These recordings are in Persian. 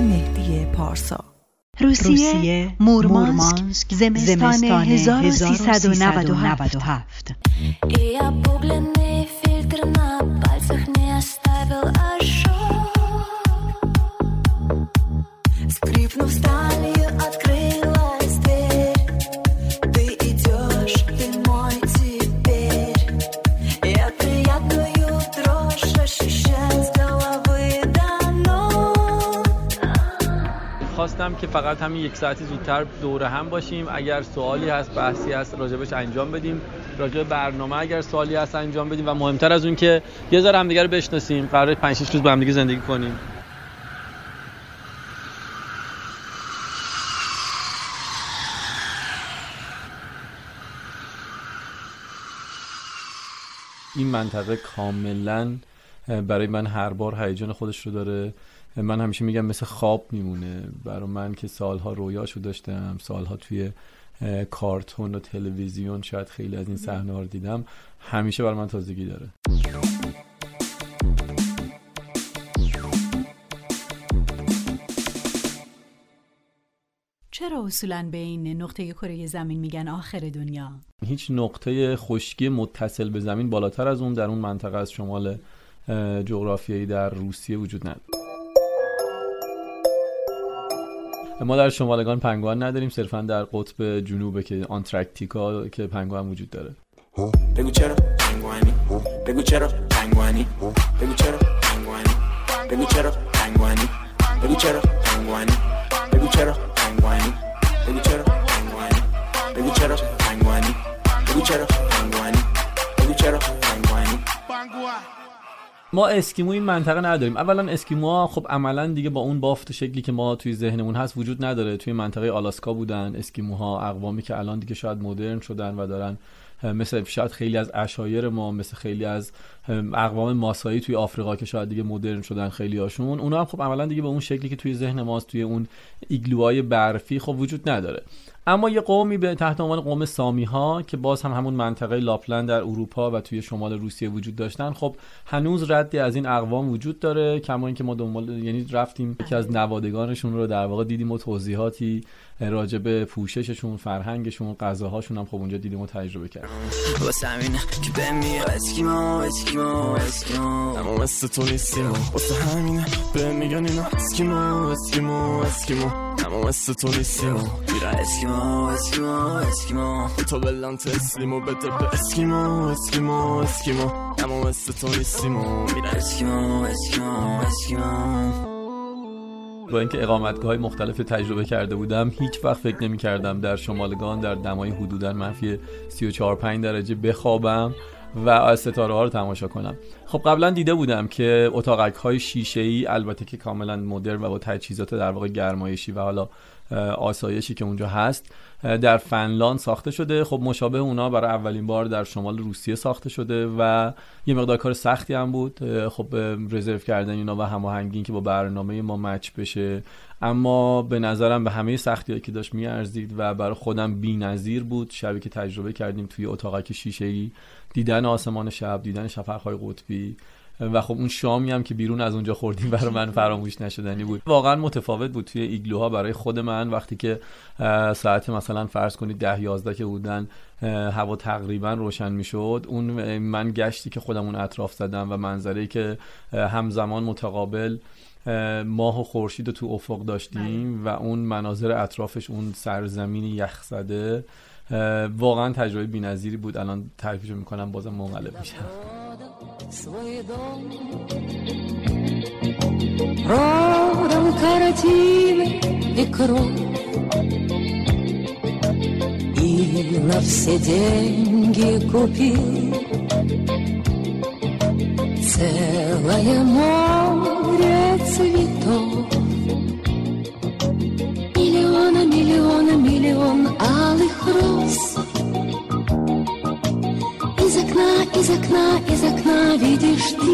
مهدی پارسا. روسیه مورمانسک زمستان 1397 خواستم که فقط همین یک ساعتی زودتر دوره هم باشیم. اگر سوالی هست بحثی هست راجبش انجام بدیم. راجب برنامه اگر سوالی هست انجام بدیم. و مهمتر از اون که یه ذره همدیگه رو بشناسیم. قرار 5 6 روز با همدیگه زندگی کنیم. این منطقه کاملا برای من هر بار هیجان خودش رو داره. من همیشه میگم مثل خواب میمونه. برای من که سالها رویاشو داشتم سالها توی کارتون و تلویزیون شاید خیلی از این صحنه رو دیدم. همیشه برای من تازگی داره. چرا اصولا به این نقطه کره زمین میگن آخر دنیا؟ هیچ نقطه خشکی متصل به زمین بالاتر از اون در اون منطقه از شمال جغرافیایی در روسیه وجود نداره. ما در شمالگان پنگوان نداریم صرفا در قطب جنوب که آنتارکتیکا که پنگوان وجود داره بگو چرا پنگوانی بگو چرا پنگوانی بگو چرا پنگوانی بگو چرا پنگوانی بگو چرا پنگوانی بگو چرا پنگوانی بگو چرا پنگوانی بگو چرا پنگوانی بگو چرا پنگوانی بگو چرا پنگوانی ما اسکیمو این منطقه نداریم. اولا اسکیموها خب عملا دیگه با اون بافت شکلی که ما توی ذهنمون هست وجود نداره. توی منطقه آلاسکا بودن اسکیموها اقوامی که الان دیگه شاید مدرن شدن و دارن مثل شاید خیلی از اشایر ما مثل خیلی از اقوام ماسایی توی آفریقا که شاید دیگه مدرن شدن خیلی هاشون اونا هم خب عملا دیگه به اون شکلی که توی ذهن ماست توی اون ایگلوهای برفی خب وجود نداره. اما یه قومی به تحت عنوان قوم سامی ها که باز هم همون منطقه لاپلند در اروپا و توی شمال روسیه وجود داشتن خب هنوز ردی از این اقوام وجود داره کما اینکه ما دنبال یعنی رفتیم یکی از نوادگانشون رو در واقع دیدیم و توضیحاتی راجع به پوشششون فرهنگشون غذاهاشون هم خب اونجا دیدیم و تجربه کردیم. واسه که به میگه اسکیمو اسکیمو اسکیمو. اما مثل تو همینه به میگن اینا اسکیمو اسکیمو اسکیمو. اما مثل تو نیستیم میره اسکیمو اسکیمو اسکیمو تو بلان تسلیمو بده به اسکیمو اسکیمو اسکیمو اما مثل تو نیستیم میره اسکیمو اسکیمو اسکیمو با اینکه اقامتگاه های مختلف تجربه کرده بودم هیچ وقت فکر نمی کردم در شمالگان در دمای حدودا منفی 34 5 درجه بخوابم. و ستاره ها رو تماشا کنم. خب قبلا دیده بودم که اتاقک های شیشه ای البته که کاملا مدرن و با تجهیزات در واقع گرمایشی و حالا آسایشی که اونجا هست در فنلاند ساخته شده. خب مشابه اونا برای اولین بار در شمال روسیه ساخته شده و یه مقدار کار سختی هم بود. خب رزرو کردن اینا و هماهنگی که با برنامه ما مچ بشه. اما به نظرم به همه سختی که داشت میارزید و برای خودم بی‌نظیر بود. شبی که تجربه کردیم توی اتاقک شیشه‌ای دیدن آسمان شب دیدن شفق‌های قطبی. و خب اون شامی هم که بیرون از اونجا خوردیم برای من فراموش نشدنی بود. واقعا متفاوت بود توی ایگلوها برای خود من. وقتی که ساعت مثلا فرض کنید ده یازده که بودن هوا تقریبا روشن می‌شد. اون من گشتی که خودمون اطراف زدم و منظره که همزمان متقابل اه، ماه و خورشید رو تو افق داشتیم و اون مناظر اطرافش اون سرزمین یخ زده واقعا تجربه بی‌نظیری بود الان تعریفش میکنم بازم منقلب میشم свой дом Продал картины и кровь И на все деньги купил Целое море цветов Миллиона, миллиона, видишь ты?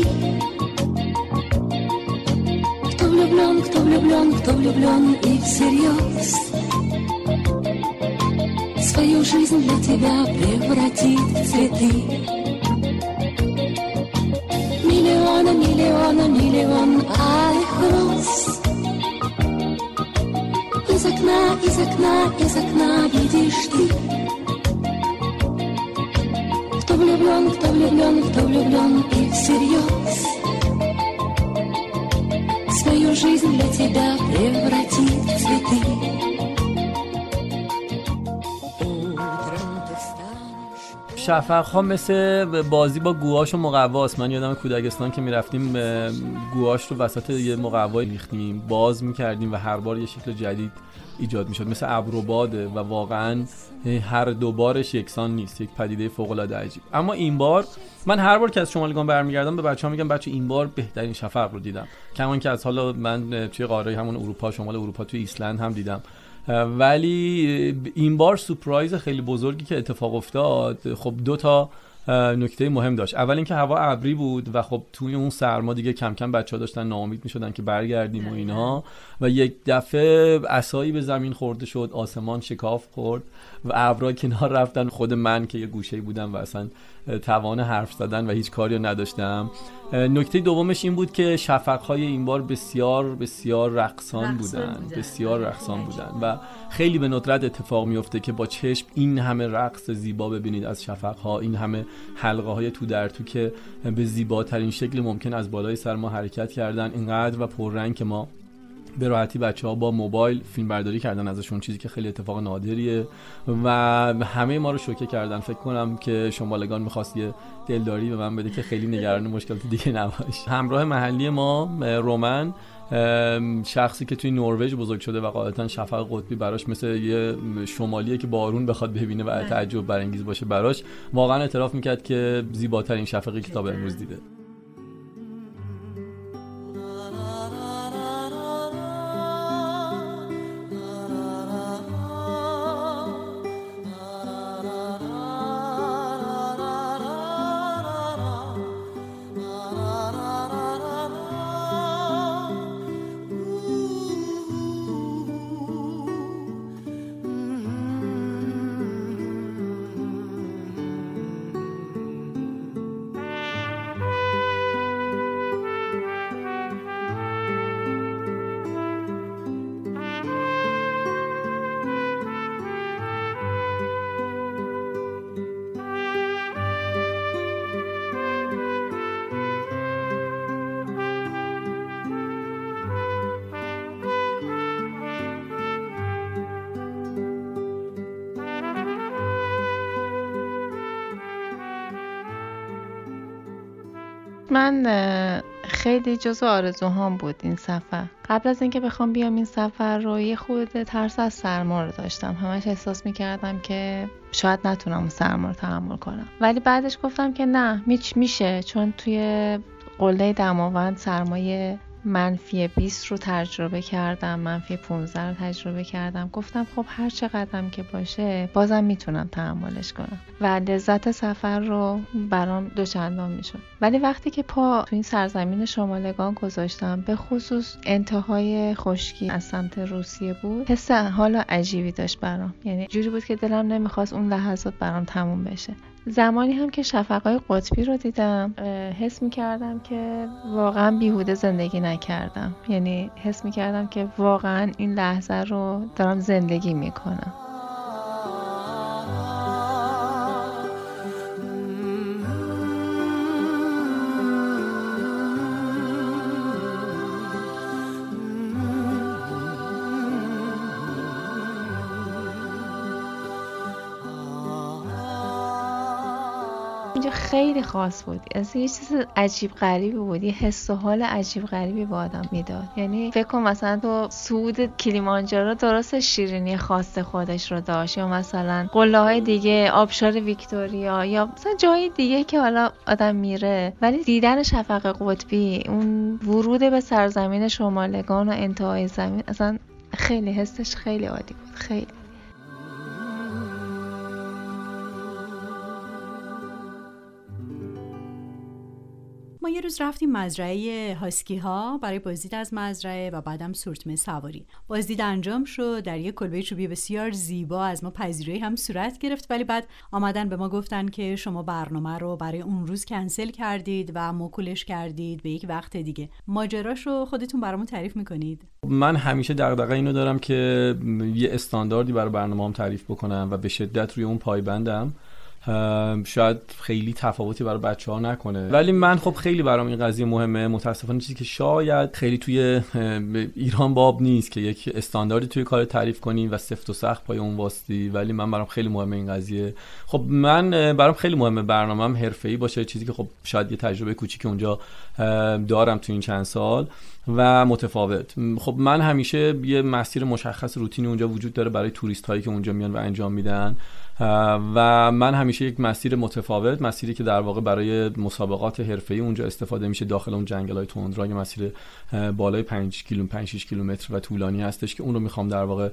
Кто влюблен, кто влюблен, кто влюблен и всерьез Свою жизнь для тебя превратит в цветы. Миллиона, миллиона, миллион алых роз окна, из окна, из окна видишь ты влюблен, кто влюблен, кто влюблен и всерьез. Свою жизнь для тебя превратит в цветы شفق ها مثل بازی با گواش و مقواست من یادم کودکستان که می‌رفتیم گواش رو وسط یه مقوای ریختیم باز می‌کردیم و هر بار یه شکل جدید ایجاد می‌شد. مثل ابر و و واقعا هر دو بارش یکسان نیست. یک پدیده فوق العاده عجیب. اما این بار من هر بار که از شمالگان برمیگردم به بچه‌ها میگم بچه این بار بهترین شفق رو دیدم. کمان که از حالا من توی قاره همون اروپا شمال اروپا توی ایسلند هم دیدم. ولی این بار سورپرایز خیلی بزرگی که اتفاق افتاد خب دو تا نکته مهم داشت. اول اینکه هوا ابری بود و خب توی اون سرما دیگه کم کم بچه ها داشتن ناامید می‌شدن که برگردیم و اینها و یک دفعه اسایی به زمین خورده شد آسمان شکاف خورد و ابرا کنار رفتن. خود من که یه گوشه بودم و اصلا توان حرف زدن و هیچ کاری رو نداشتم. نکته دومش این بود که شفقهای این بار بسیار بسیار رقصان بودن بسیار رقصان بودن و خیلی به ندرت اتفاق میفته که با چشم این همه رقص زیبا ببینید از شفقها این همه حلقه های تو در تو که به زیباترین شکل ممکن از بالای سر ما حرکت کردن اینقدر و پررنگ که ما به راحتی بچه ها با موبایل فیلم برداری کردن ازشون چیزی که خیلی اتفاق نادریه. و همه ما رو شوکه کردن. فکر کنم که شمالگان می‌خواست یه دلداری به من بده که خیلی نگران مشکلات دیگه نباش همراه محلی ما رومن شخصی که توی نروژ بزرگ شده و قاعدتا شفق قطبی براش مثل یه شمالیه که بارون بخواد ببینه و تعجب برانگیز باشه براش واقعا اعتراف می‌کرد که زیباترین شفقی که تا به امروز دیده. من خیلی جزو آرزوهام بود این سفر. قبل از اینکه بخوام بیام این سفر رو یه خود ترس از سرما رو داشتم. همش احساس می‌کردم که شاید نتونم سرما رو تحمل کنم. ولی بعدش گفتم که نه میچ میشه. چون توی قله دماوند سرمایه منفی 20 رو تجربه کردم منفی 15 رو تجربه کردم. گفتم خب هر چقدرم که باشه بازم می‌تونم تحملش کنم و لذت سفر رو برام دوچندان می‌شد. ولی وقتی که پا تو این سرزمین شمالگان گذاشتم به خصوص انتهای خشکی از سمت روسیه بود حس حالا عجیبی داشت برام. یعنی جوری بود که دلم نمی‌خواست اون لحظات برام تموم بشه. زمانی هم که شفقای قطبی رو دیدم حس می کردم که واقعا بیهوده زندگی نکردم. یعنی حس می کردم که واقعا این لحظه رو دارم زندگی می کنم خیلی خاص بود از یه چیز عجیب غریبی بود یه حس و حال عجیب غریبی با آدم می‌داد. یعنی فکر کن مثلا تو سود کلیمانجارو درست شیرینی خاص خودش رو داشت. یا مثلا قله های دیگه آبشار ویکتوریا یا مثلا جای دیگه که حالا آدم میره. ولی دیدن شفق قطبی اون ورود به سرزمین شمالگان و انتهای زمین اصلا خیلی حسش خیلی عادی بود. خیلی. ما یه روز رفتیم مزرعه هاسکی ها برای بازدید از مزرعه و بعدم سورتمه سواری. بازدید انجام شد در یک کلبه چوبی بسیار زیبا از ما پذیرایی هم صورت گرفت ولی بعد آمدن به ما گفتن که شما برنامه رو برای اون روز کنسل کردید و موکولش کردید به یک وقت دیگه. ماجراشو خودتون برامون تعریف می‌کنید. من همیشه دغدغه اینو دارم که یه استانداردی برای برنامه تعریف بکنم و به شدت روی اون پایبندم. شاید خیلی تفاوتی برای بچه ها نکنه. ولی من خب خیلی برام این قضیه مهمه. متاسفانه چیزی که شاید خیلی توی ایران باب نیست که یک استانداردی توی کار تعریف کنی و سفت و سخت پای اون واسطی. ولی من برام خیلی مهمه این قضیه. خب من برام خیلی مهمه برنامه‌ام حرفه‌ای باشه. چیزی که خب شاید یه تجربه کوچیک اونجا دارم تو این چند سال و متفاوت. خب من همیشه یه مسیر مشخص روتینی اونجا وجود داره برای توریست هایی که اونجا میان و انجام میدن. و من همیشه یک مسیر متفاوت مسیری که در واقع برای مسابقات حرفه‌ای اونجا استفاده میشه داخل اون جنگل های تندرا. یه مسیر بالای 5 کیلومتر 5 6 کیلومتر و طولانی هستش که اون رو می‌خوام در واقع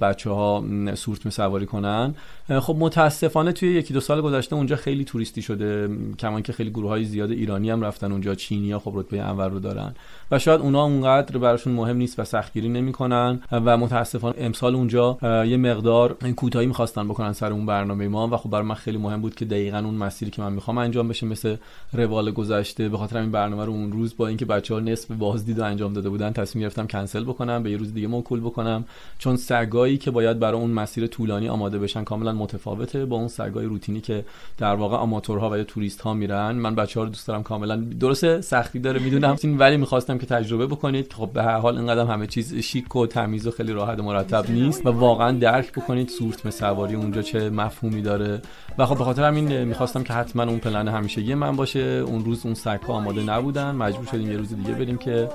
بچه ها سورت سواری کنن. خب متاسفانه توی یکی دو سال گذشته اونجا خیلی توریستی شده کمان که خیلی گروه های زیاد ایرانی هم رفتن اونجا چینی خب رتبه اول رو دارن و شاید اونا اونقدر براشون مهم نیست و سختگیری نمی‌کنن و متاسفانه امسال اونجا یه مقدار کوتاهی می‌خواستن بکنن. سر اون برنامه ما و خب برای من خیلی مهم بود که دقیقا اون مسیری که من می‌خوام انجام بشه مثل روال گذشته. به خاطر این برنامه رو اون روز با اینکه بچه ها نصف بازدید انجام داده بودن تصمیم گرفتم کنسل بکنم به یه روز دیگه موکول بکنم. چون سگایی که باید برای اون مسیر طولانی آماده بشن کاملا متفاوته با اون سگای روتینی که در واقع آماتورها و یا توریست ها میرن. من بچه ها رو دوست دارم کاملا. درسته سختی داره می‌دونم. ولی می‌خواستم که تجربه بکنید خب به هر حال اینقدر همه چیز شیک و تمیز و خیلی راحت و مرتب نیست و واقعا درک بکنید سورت سواری اونجا چه مفهومی داره و خب به خاطر همین میخواستم که حتما اون پلن همیشگی من باشه اون روز اون سگ ها آماده نبودن مجبور شدیم یه روز دیگه بریم که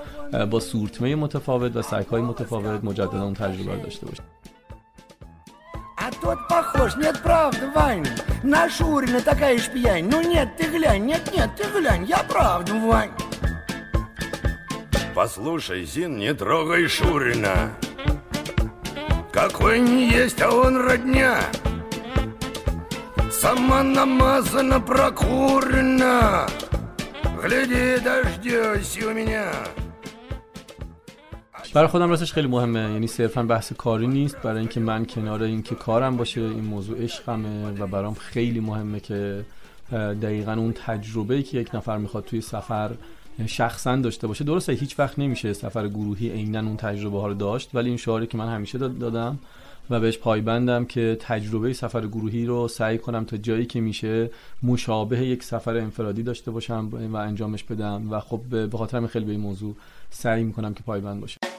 با سورتمه متفاوت و سگ های متفاوت مجددا اون تجربه رو داشته باشیم А тот похож, нет, правда, Вань На Шурина такая ж пьянь Ну нет, ты глянь, нет, нет, ты глянь Я правда, Вань Послушай, Зин, не трогай Шурина Какой не есть, а он родня Сама намазана, прокурена Гляди, дождёсь у меня برای خودم راستش خیلی مهمه یعنی صرفا بحث کاری نیست برای اینکه من کنار اینکه کارم باشه این موضوع عشقمه و برام خیلی مهمه که دقیقا اون تجربه که یک نفر میخواد توی سفر شخصا داشته باشه درسته هیچ وقت نمیشه سفر گروهی عینا اون تجربه ها رو داشت ولی این شعاری که من همیشه دادم و بهش پایبندم که تجربه سفر گروهی رو سعی کنم تا جایی که میشه مشابه یک سفر انفرادی داشته باشم و انجامش بدم و خب به خاطر خیلی به این موضوع سعی می‌کنم که پایبند باشم.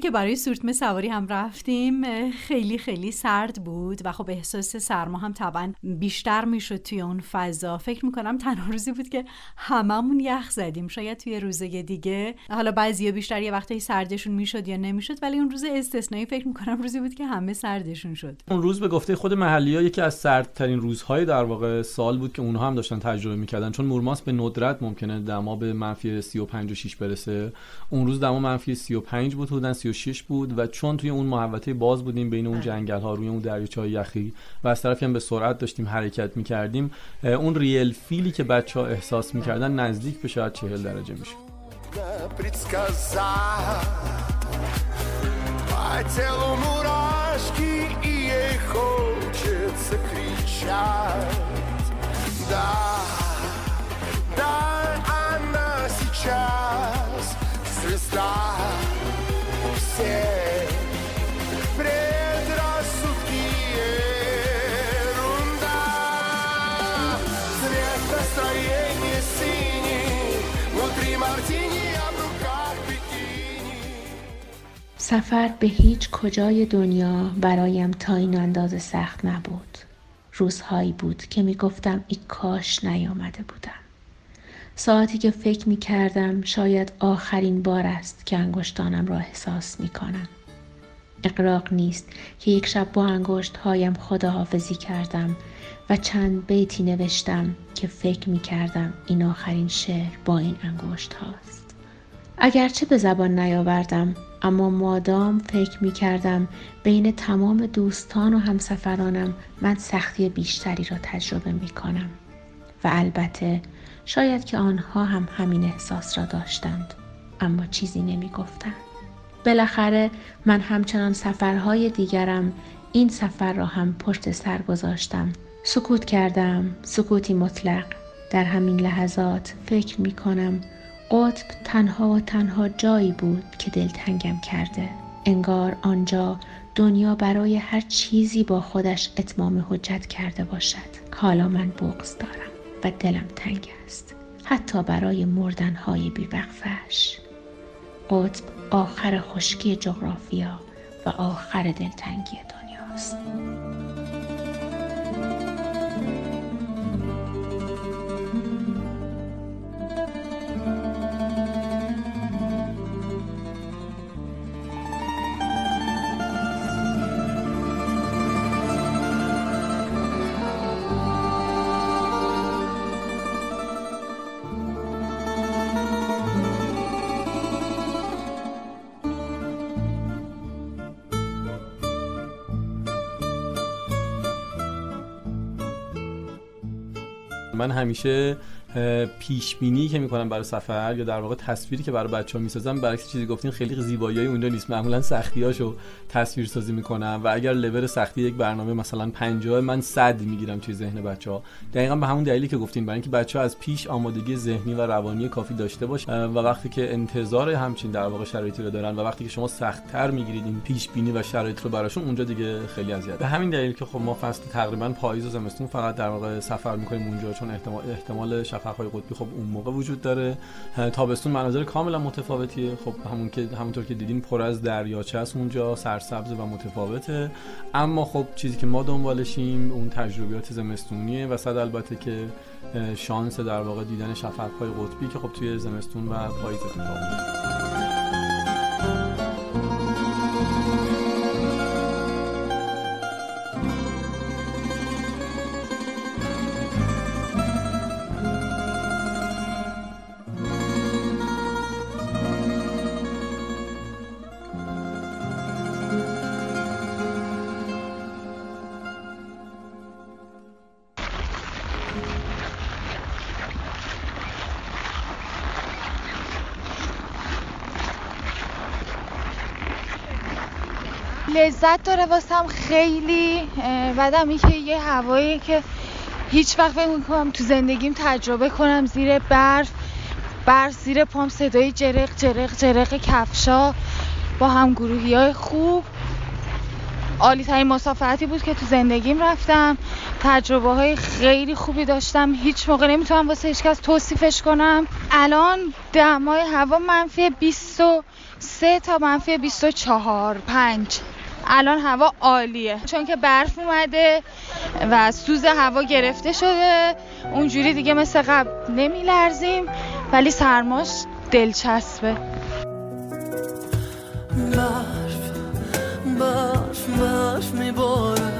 که برای سورتمه سواری هم رفتیم خیلی خیلی سرد بود و خب احساس سرما هم طبعا بیشتر می‌شد توی اون فضا. فکر می‌کنم تنها روزی بود که هممون یخ زدیم. شاید توی روزه دیگه. حالا بعضی بیشتر یه وقتی سردشون می‌شد یا نمی‌شد ولی اون روز استثنایی فکر می‌کنم روزی بود که همه سردشون شد. اون روز به گفته خود محلی ها یکی از سردترین روزهای در واقع سال بود که اونها هم داشتن تجربه می‌کردن. چون مورماس به ندرت ممکنه دما به منفی 35 و 6 برسه. اون روز دما منفی 35 بود حدودا 36 بود و چون توی اون محوطه باز بودیم بین اون جنگل ها روی اون دریاچه یخی و از طرفی هم به سرعت داشتیم حرکت میکردیم اون ریل فیلی که بچه ها احساس میکردن نزدیک به شاید 40 درجه میشه По телу мурашки и ей хочется кричать Да, да, она сейчас звезда все предрассудки ерунда Цвет настроения синий Внутри мартини, а в руках бикини سفر به هیچ کجای دنیا برایم تا این اندازه سخت نبود روزهایی بود که می گفتم ای کاش نیامده بودم ساعتی که فکر می کردم شاید آخرین بار است که انگشتانم را احساس می کنم. اقراق نیست که یک شب با انگشت هایم خداحافظی کردم و چند بیتی نوشتم که فکر می کردم این آخرین شعر با این انگشت هاست. اگرچه به زبان نیاوردم اما مادام فکر می کردم بین تمام دوستان و همسفرانم من سختی بیشتری را تجربه می کنم و البته شاید که آنها هم همین احساس را داشتند اما چیزی نمی گفتند. بالاخره من همچنان سفرهای دیگرم این سفر را هم پشت سر گذاشتم. سکوت کردم سکوتی مطلق. در همین لحظات فکر می کنم قطب تنها و تنها جایی بود که دلتنگم کرده. انگار آنجا دنیا برای هر چیزی با خودش اتمام حجت کرده باشد. حالا من بغز دارم. و دلم تنگ است حتی برای مردنهای بیوقفش. قطب آخر خشکی جغرافیا و آخر دلتنگی دنیاست. من همیشه پیش بینی که می‌کنم برای سفر یا در واقع تصویری که برای بچه ها می‌سازم برعکس چیزی گفتین خیلی زیبایی اونجا نیست. معمولا سختیاشو تصویر سازی می‌کنم و اگر لول سختی یک برنامه مثلا 50 من 100 می‌گیرم توی ذهن بچه ها دقیقا به همون دلیلی که گفتین برای اینکه بچه ها از پیش آمادگی ذهنی و روانی کافی داشته باشه و وقتی که انتظار همچین در واقع شرایطی رو دارن و وقتی که شما سختتر می‌گیرید این پیش بینی و شرایط رو براشون اونجا دیگه خیلی اذیت. به همین دلیل که خب ما فصل تقریبا پاییز و زمستون فقط در واقع سفر می‌کنیم اونجا چون احتمال احتمال شفقهای قطبی خب اون موقع وجود داره. تابستون مناظر کاملا متفاوتیه. خب همون که همونطور که دیدین پر از دریاچه است اونجا سرسبز و متفاوته. اما خب چیزی که ما دنبالشیم اون تجربیات زمستونیه و صد البته که شانس در واقع دیدن شفقهای قطبی که خب توی زمستون و پاییز اتفاق میفته لذت داره واسم خیلی بعدم که یه هوایی که هیچ وقت فکر می‌کنم تو زندگیم تجربه کنم زیر برف برف زیر پام صدای جرق جرق جرق کفشا. با هم گروهی های خوب. عالی ترین مسافرتی بود که تو زندگیم رفتم. تجربه های خیلی خوبی داشتم. هیچ موقع نمی‌تونم واسه هیچ کس توصیفش کنم. الان دمای هوا منفی 23 تا منفی 24 5 الان هوا عالیه. چون که برف اومده و سوز هوا گرفته شده. اونجوری دیگه مثل قبل نمی لرزیم ولی سرماش دلچسبه. برف برف برف میباره.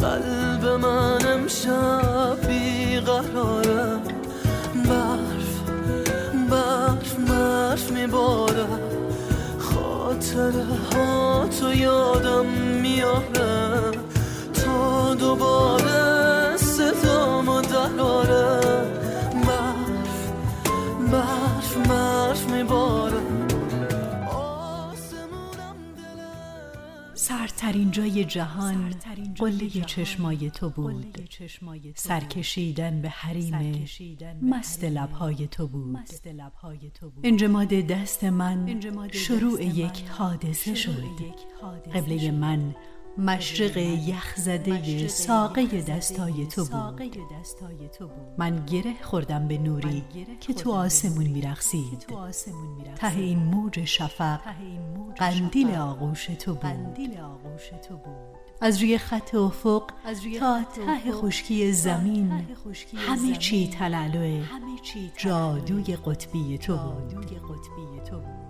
قلب من امشب بیقراره. برف برف برف میباره. خاطره ها تو یادم میاره تا دوباره سرترین جای جهان قله چشمای تو بود. سرکشیدن به حریم مست لبهای تو بود. انجماد دست من شروع یک حادثه شد. قبله من مشرق یخزده ساقه دستای تو بود. من گره خوردم به نوری که تو آسمون میرقصید. ته این موج شفق قندیل آغوش تو بود. از روی خط افق تا ته خشکی زمین همه چی تلالو جادوی قطبی تو بود.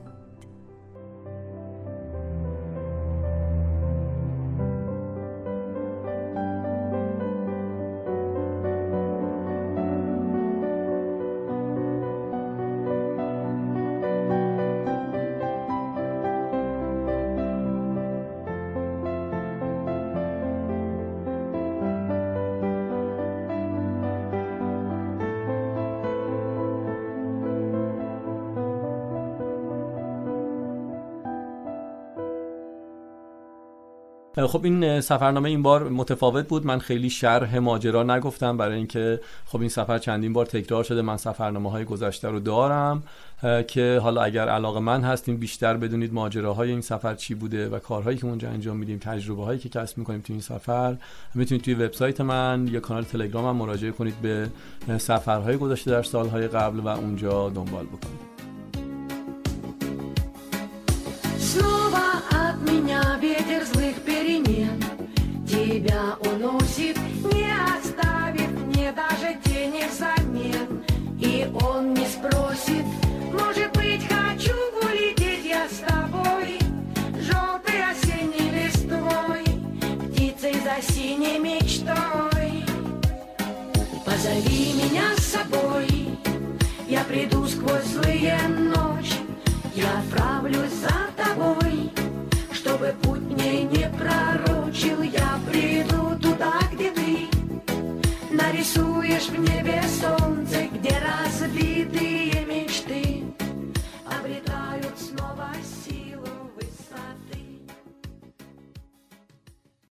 خب این سفرنامه این بار متفاوت بود. من خیلی شرح ماجرا نگفتم برای اینکه خب این سفر چندین بار تکرار شده. من سفرنامه های گذشته رو دارم که حالا اگر علاقه من هستیم بیشتر بدونید ماجراهای این سفر چی بوده و کارهایی که اونجا انجام میدیم تجربه هایی که کسب می‌کنیم تو این سفر. می‌تونید توی وبسایت من یا کانال تلگرام مراجعه کنید به سفرهای گذشته در سالهای قبل و اونجا دنبال بکنید. Меня ветер злых перемен Тебя уносит, не оставит мне даже тени взамен. И он не спросит, может быть, хочу улететь я с тобой? Желтой осенней листвой, птицей за синей мечтой. Позови меня с собой, я приду сквозь злые ночи Я отправлюсь за чтобы путь мне не пророчил, я приду туда, где ты. Нарисуешь в небе солнце, где разбитые